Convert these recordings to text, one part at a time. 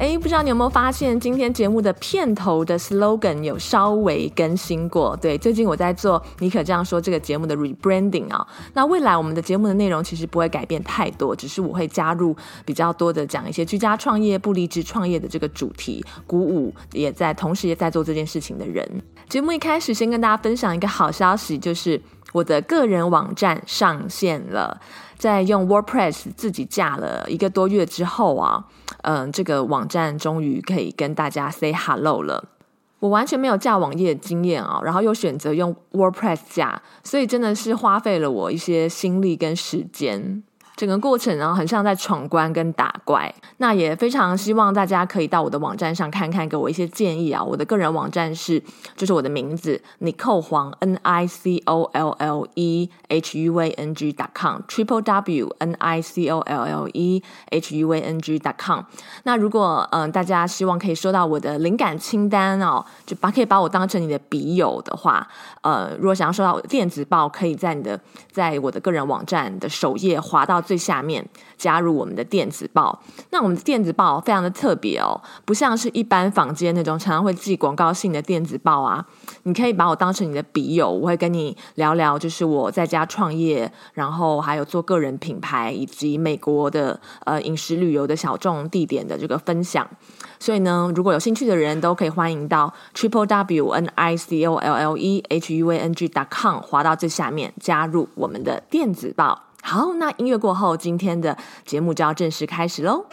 哎，不知道你有没有发现，今天节目的片头的 slogan 有稍微更新过？对，最近我在做尼可这样说这个节目的 rebranding 啊。那未来我们的节目的内容其实不会改变太多，只是我会加入比较多的讲一些居家创业、不离职创业的这个主题，鼓舞也在同时也在做这件事情的人。节目一开始先跟大家分享一个好消息，就是我的个人网站上线了。在用 WordPress 自己架了一个多月之后啊，嗯，这个网站终于可以跟大家 say hello 了。我完全没有架网页的经验啊，然后又选择用 WordPress 架，所以真的是花费了我一些心力跟时间。整个过程呢，很像在闯关跟打怪。那也非常希望大家可以到我的网站上看看，给我一些建议啊。我的个人网站是，就是我的名字 Nicole Huang，N-I-C-O-L-L-E-H-U-A-N-G 点 com，Triple W，N-I-C-O-L-L-E-H-U-A-N-G 点 com。那如果嗯、大家希望可以收到我的灵感清单哦，就把可以把我当成你的笔友的话，呃，如果想要收到我的电子报，可以在你的在我的个人网站的首页滑到。最下面加入我们的电子报，那我们的电子报非常的特别哦，不像是一般坊间那种常常会寄广告性的电子报啊。你可以把我当成你的笔友，我会跟你聊聊，就是我在家创业，然后还有做个人品牌，以及美国的呃饮食旅游的小众地点的这个分享。所以呢，如果有兴趣的人都可以欢迎到 triple w n i c o l l e h u a n g dot com 滑到最下面加入我们的电子报。好，那音乐过后，今天的节目就要正式开始喽。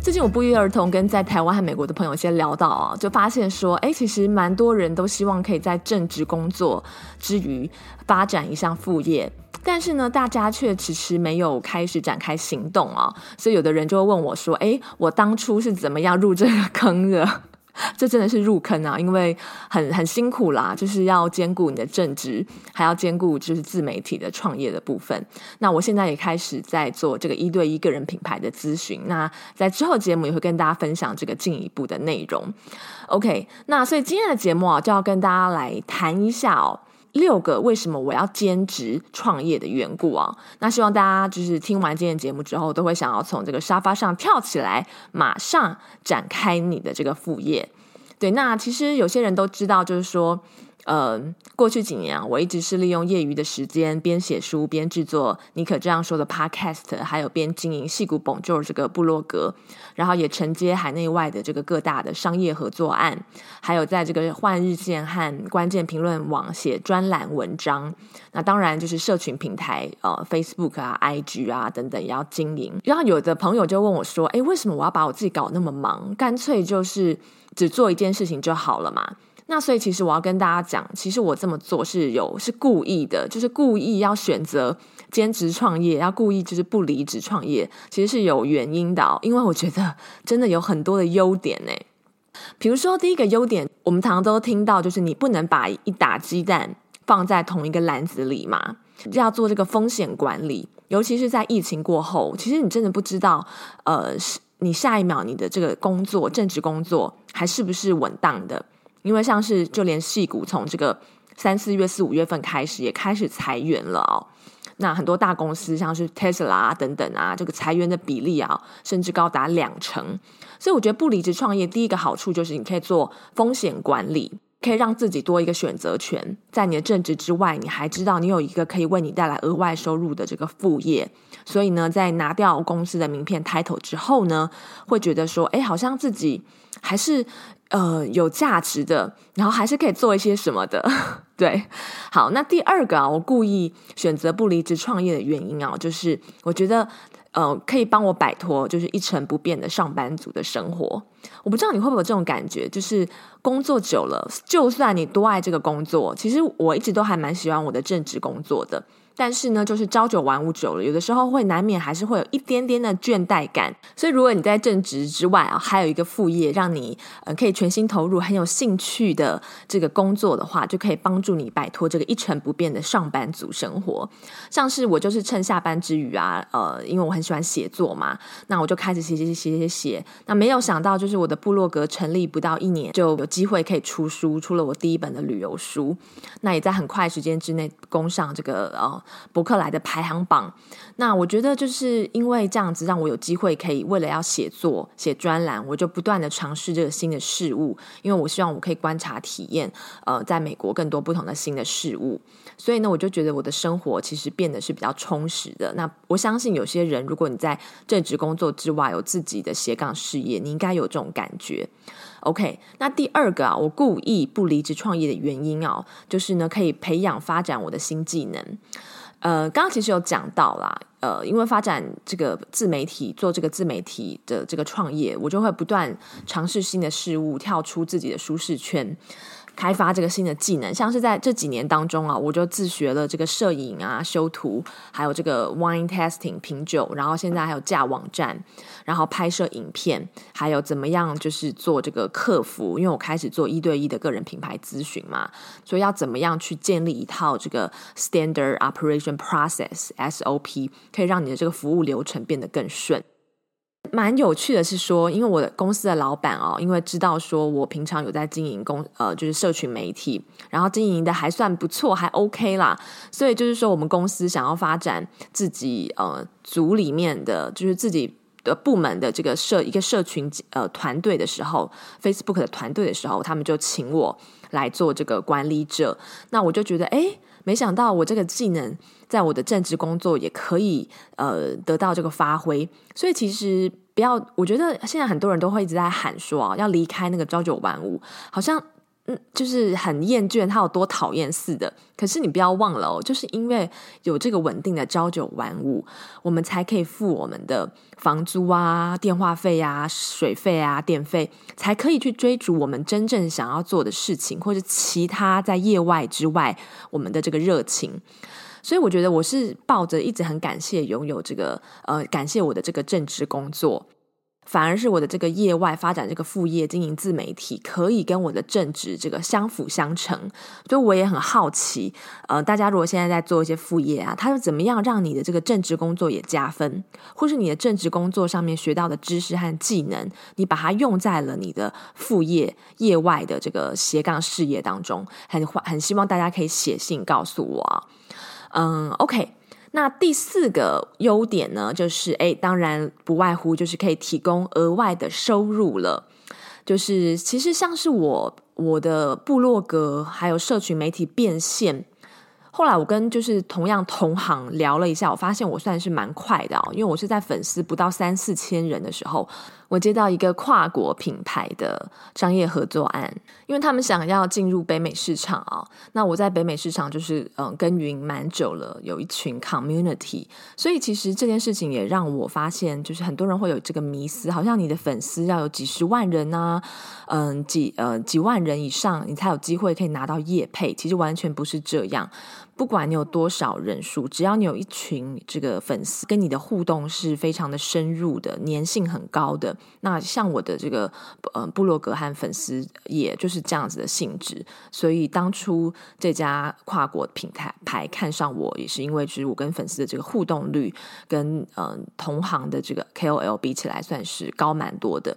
最近我不约而同跟在台湾和美国的朋友先聊到啊，就发现说，哎，其实蛮多人都希望可以在正职工作之余发展一项副业，但是呢，大家却迟迟没有开始展开行动啊。所以有的人就会问我说，哎，我当初是怎么样入这个坑的？这真的是入坑啊，因为很很辛苦啦，就是要兼顾你的正职，还要兼顾就是自媒体的创业的部分。那我现在也开始在做这个一对一个人品牌的咨询。那在之后节目也会跟大家分享这个进一步的内容。OK，那所以今天的节目啊，就要跟大家来谈一下哦。六个为什么我要兼职创业的缘故啊？那希望大家就是听完今天节目之后，都会想要从这个沙发上跳起来，马上展开你的这个副业。对，那其实有些人都知道，就是说。呃，过去几年啊，我一直是利用业余的时间边写书边制作尼可这样说的 Podcast，还有边经营戏骨 Bonjour 这个部落格，然后也承接海内外的这个各大的商业合作案，还有在这个换日线和关键评论网写专栏文章。那当然就是社群平台，呃，Facebook 啊、IG 啊等等也要经营。然后有的朋友就问我说：“哎，为什么我要把我自己搞那么忙？干脆就是只做一件事情就好了嘛？”那所以，其实我要跟大家讲，其实我这么做是有是故意的，就是故意要选择兼职创业，要故意就是不离职创业，其实是有原因的哦。因为我觉得真的有很多的优点呢。比如说，第一个优点，我们常常都听到，就是你不能把一打鸡蛋放在同一个篮子里嘛，要做这个风险管理，尤其是在疫情过后，其实你真的不知道，呃，是你下一秒你的这个工作正职工作还是不是稳当的。因为像是就连戏骨从这个三四月四五月份开始也开始裁员了哦，那很多大公司像是 Tesla 等等啊，这个裁员的比例啊甚至高达两成，所以我觉得不离职创业第一个好处就是你可以做风险管理，可以让自己多一个选择权，在你的正职之外，你还知道你有一个可以为你带来额外收入的这个副业，所以呢，在拿掉公司的名片 title 之后呢，会觉得说，哎，好像自己还是。呃，有价值的，然后还是可以做一些什么的，对。好，那第二个啊，我故意选择不离职创业的原因啊，就是我觉得呃，可以帮我摆脱就是一成不变的上班族的生活。我不知道你会不会有这种感觉，就是工作久了，就算你多爱这个工作，其实我一直都还蛮喜欢我的正职工作的。但是呢，就是朝九晚五久了，有的时候会难免还是会有一点点的倦怠感。所以，如果你在正职之外啊，还有一个副业，让你呃可以全心投入、很有兴趣的这个工作的话，就可以帮助你摆脱这个一成不变的上班族生活。像是我就是趁下班之余啊，呃，因为我很喜欢写作嘛，那我就开始写写写写写写。那没有想到，就是我的部落格成立不到一年，就有机会可以出书，出了我第一本的旅游书。那也在很快时间之内攻上这个呃。博客来的排行榜，那我觉得就是因为这样子，让我有机会可以为了要写作、写专栏，我就不断的尝试这个新的事物，因为我希望我可以观察、体验，呃，在美国更多不同的新的事物。所以呢，我就觉得我的生活其实变得是比较充实的。那我相信有些人，如果你在正职工作之外有自己的斜杠事业，你应该有种感觉。OK，那第二个啊，我故意不离职创业的原因啊，就是呢，可以培养发展我的新技能。呃，刚刚其实有讲到啦，呃，因为发展这个自媒体，做这个自媒体的这个创业，我就会不断尝试新的事物，跳出自己的舒适圈。开发这个新的技能，像是在这几年当中啊，我就自学了这个摄影啊、修图，还有这个 wine testing 品酒，然后现在还有架网站，然后拍摄影片，还有怎么样就是做这个客服，因为我开始做一对一的个人品牌咨询嘛，所以要怎么样去建立一套这个 standard operation process SOP，可以让你的这个服务流程变得更顺。蛮有趣的是说，因为我的公司的老板哦，因为知道说我平常有在经营公呃，就是社群媒体，然后经营的还算不错，还 OK 啦，所以就是说我们公司想要发展自己呃组里面的，就是自己的部门的这个社一个社群呃团队的时候，Facebook 的团队的时候，他们就请我来做这个管理者，那我就觉得哎，没想到我这个技能。在我的正职工作也可以呃得到这个发挥，所以其实不要，我觉得现在很多人都会一直在喊说啊，要离开那个朝九晚五，好像。嗯，就是很厌倦他有多讨厌似的。可是你不要忘了哦，就是因为有这个稳定的朝九晚五，我们才可以付我们的房租啊、电话费啊、水费啊、电费，才可以去追逐我们真正想要做的事情，或者其他在业外之外我们的这个热情。所以我觉得我是抱着一直很感谢拥有这个呃，感谢我的这个正职工作。反而是我的这个业外发展这个副业经营自媒体，可以跟我的正职这个相辅相成。所以我也很好奇，呃，大家如果现在在做一些副业啊，它是怎么样让你的这个正职工作也加分，或是你的正职工作上面学到的知识和技能，你把它用在了你的副业业外的这个斜杠事业当中，很很希望大家可以写信告诉我。嗯，OK。那第四个优点呢，就是诶，当然不外乎就是可以提供额外的收入了。就是其实像是我我的部落格还有社群媒体变现。后来我跟就是同样同行聊了一下，我发现我算是蛮快的哦，因为我是在粉丝不到三四千人的时候，我接到一个跨国品牌的商业合作案，因为他们想要进入北美市场啊。那我在北美市场就是嗯耕耘蛮久了，有一群 community，所以其实这件事情也让我发现，就是很多人会有这个迷思，好像你的粉丝要有几十万人啊，嗯几呃几万人以上，你才有机会可以拿到业配，其实完全不是这样。不管你有多少人数，只要你有一群这个粉丝，跟你的互动是非常的深入的，粘性很高的。那像我的这个呃部落格和粉丝，也就是这样子的性质。所以当初这家跨国平台牌看上我，也是因为就是我跟粉丝的这个互动率，跟嗯、同行的这个 KOL 比起来，算是高蛮多的。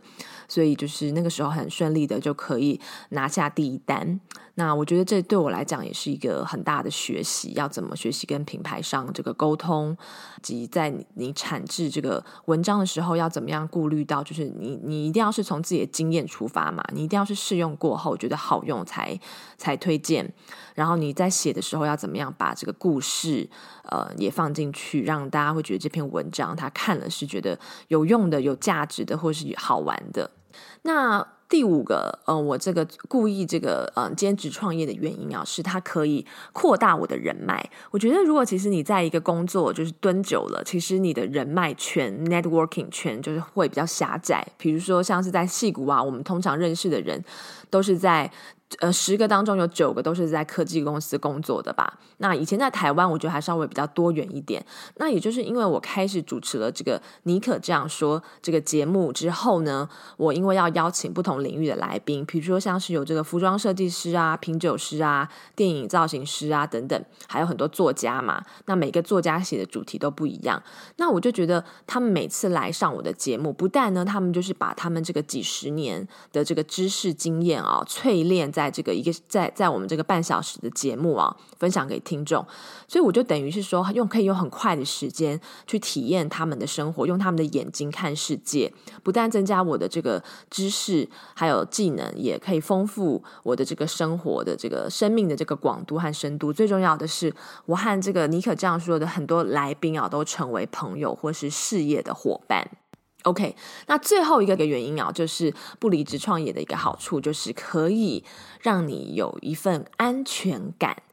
所以就是那个时候很顺利的就可以拿下第一单。那我觉得这对我来讲也是一个很大的学习，要怎么学习跟品牌商这个沟通，及在你你产制这个文章的时候要怎么样顾虑到，就是你你一定要是从自己的经验出发嘛，你一定要是试用过后觉得好用才才推荐。然后你在写的时候要怎么样把这个故事呃也放进去，让大家会觉得这篇文章他看了是觉得有用的、有价值的，或是好玩的。那第五个，嗯，我这个故意这个嗯兼职创业的原因啊，是它可以扩大我的人脉。我觉得，如果其实你在一个工作就是蹲久了，其实你的人脉圈 （networking 圈）就是会比较狭窄。比如说，像是在戏谷啊，我们通常认识的人都是在呃，十个当中有九个都是在科技公司工作的吧。那以前在台湾，我觉得还稍微比较多元一点。那也就是因为我开始主持了这个尼可这样说这个节目之后呢，我因为要邀请不同领域的来宾，比如说像是有这个服装设计师啊、品酒师啊、电影造型师啊等等，还有很多作家嘛。那每个作家写的主题都不一样。那我就觉得他们每次来上我的节目，不但呢，他们就是把他们这个几十年的这个知识经验啊淬炼在在这个一个在在我们这个半小时的节目啊，分享给听众，所以我就等于是说，用可以用很快的时间去体验他们的生活，用他们的眼睛看世界，不但增加我的这个知识还有技能，也可以丰富我的这个生活的这个生命的这个广度和深度。最重要的是，我和这个尼可这样说的很多来宾啊，都成为朋友或是事业的伙伴。OK，那最后一个个原因啊，就是不离职创业的一个好处，就是可以让你有一份安全感。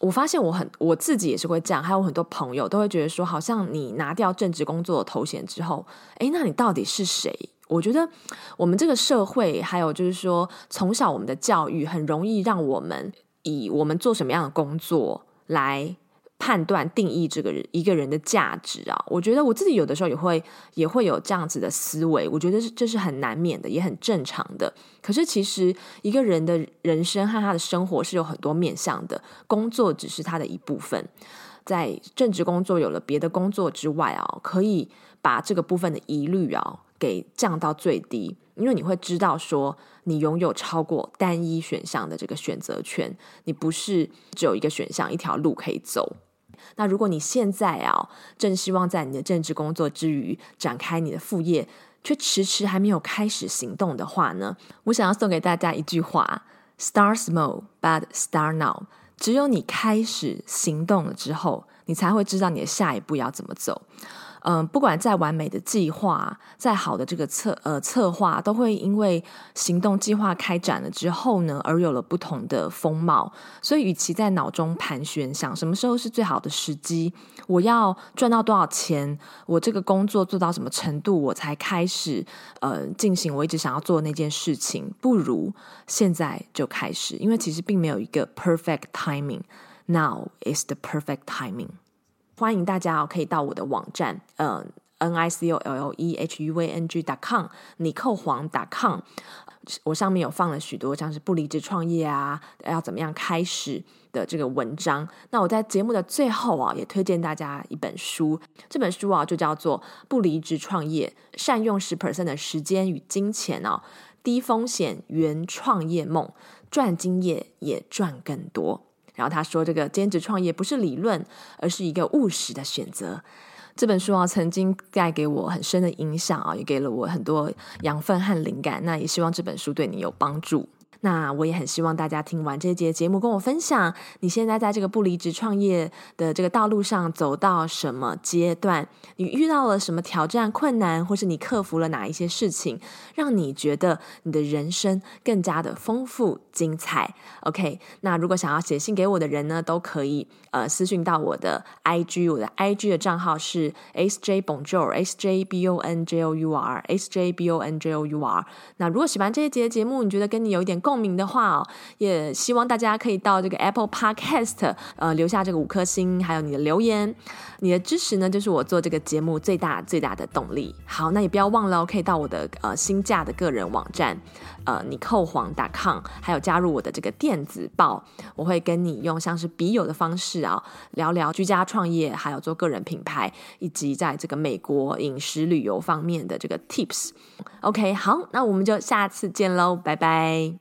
我发现我很我自己也是会这样，还有很多朋友都会觉得说，好像你拿掉正职工作的头衔之后，诶，那你到底是谁？我觉得我们这个社会，还有就是说，从小我们的教育，很容易让我们以我们做什么样的工作来。判断定义这个人一个人的价值啊，我觉得我自己有的时候也会也会有这样子的思维，我觉得这是很难免的，也很正常的。可是其实一个人的人生和他的生活是有很多面向的，工作只是他的一部分。在正职工作有了别的工作之外啊，可以把这个部分的疑虑啊给降到最低，因为你会知道说你拥有超过单一选项的这个选择权，你不是只有一个选项一条路可以走。那如果你现在啊，正希望在你的政治工作之余展开你的副业，却迟迟还没有开始行动的话呢？我想要送给大家一句话：Start small, but start now。只有你开始行动了之后，你才会知道你的下一步要怎么走。嗯，不管再完美的计划，再好的这个策呃策划，都会因为行动计划开展了之后呢，而有了不同的风貌。所以，与其在脑中盘旋，想什么时候是最好的时机，我要赚到多少钱，我这个工作做到什么程度，我才开始呃进行我一直想要做的那件事情，不如现在就开始，因为其实并没有一个 perfect timing。Now is the perfect timing。欢迎大家哦，可以到我的网站，嗯，n i c o l l e h u a n g dot com，尼克黄 dot com，我上面有放了许多像是不离职创业啊，要怎么样开始的这个文章。那我在节目的最后啊，也推荐大家一本书，这本书啊就叫做《不离职创业：善用十 percent 的时间与金钱哦，低风险圆创业梦，赚经验也赚更多》。然后他说：“这个兼职创业不是理论，而是一个务实的选择。”这本书啊，曾经带给我很深的影响啊，也给了我很多养分和灵感。那也希望这本书对你有帮助。那我也很希望大家听完这一节节目，跟我分享你现在在这个不离职创业的这个道路上走到什么阶段，你遇到了什么挑战、困难，或是你克服了哪一些事情，让你觉得你的人生更加的丰富精彩。OK，那如果想要写信给我的人呢，都可以呃私信到我的 IG，我的 IG 的账号是 SJ Bonjour，SJ B O N J O U R，SJ B O N J O U R。那如果喜欢这一节节目，你觉得跟你有一点共共鸣的话哦，也希望大家可以到这个 Apple Podcast，呃，留下这个五颗星，还有你的留言，你的支持呢，就是我做这个节目最大最大的动力。好，那也不要忘了，可以到我的呃新架的个人网站，呃，尼克黄 .com，还有加入我的这个电子报，我会跟你用像是笔友的方式啊，聊聊居家创业，还有做个人品牌，以及在这个美国饮食旅游方面的这个 tips。OK，好，那我们就下次见喽，拜拜。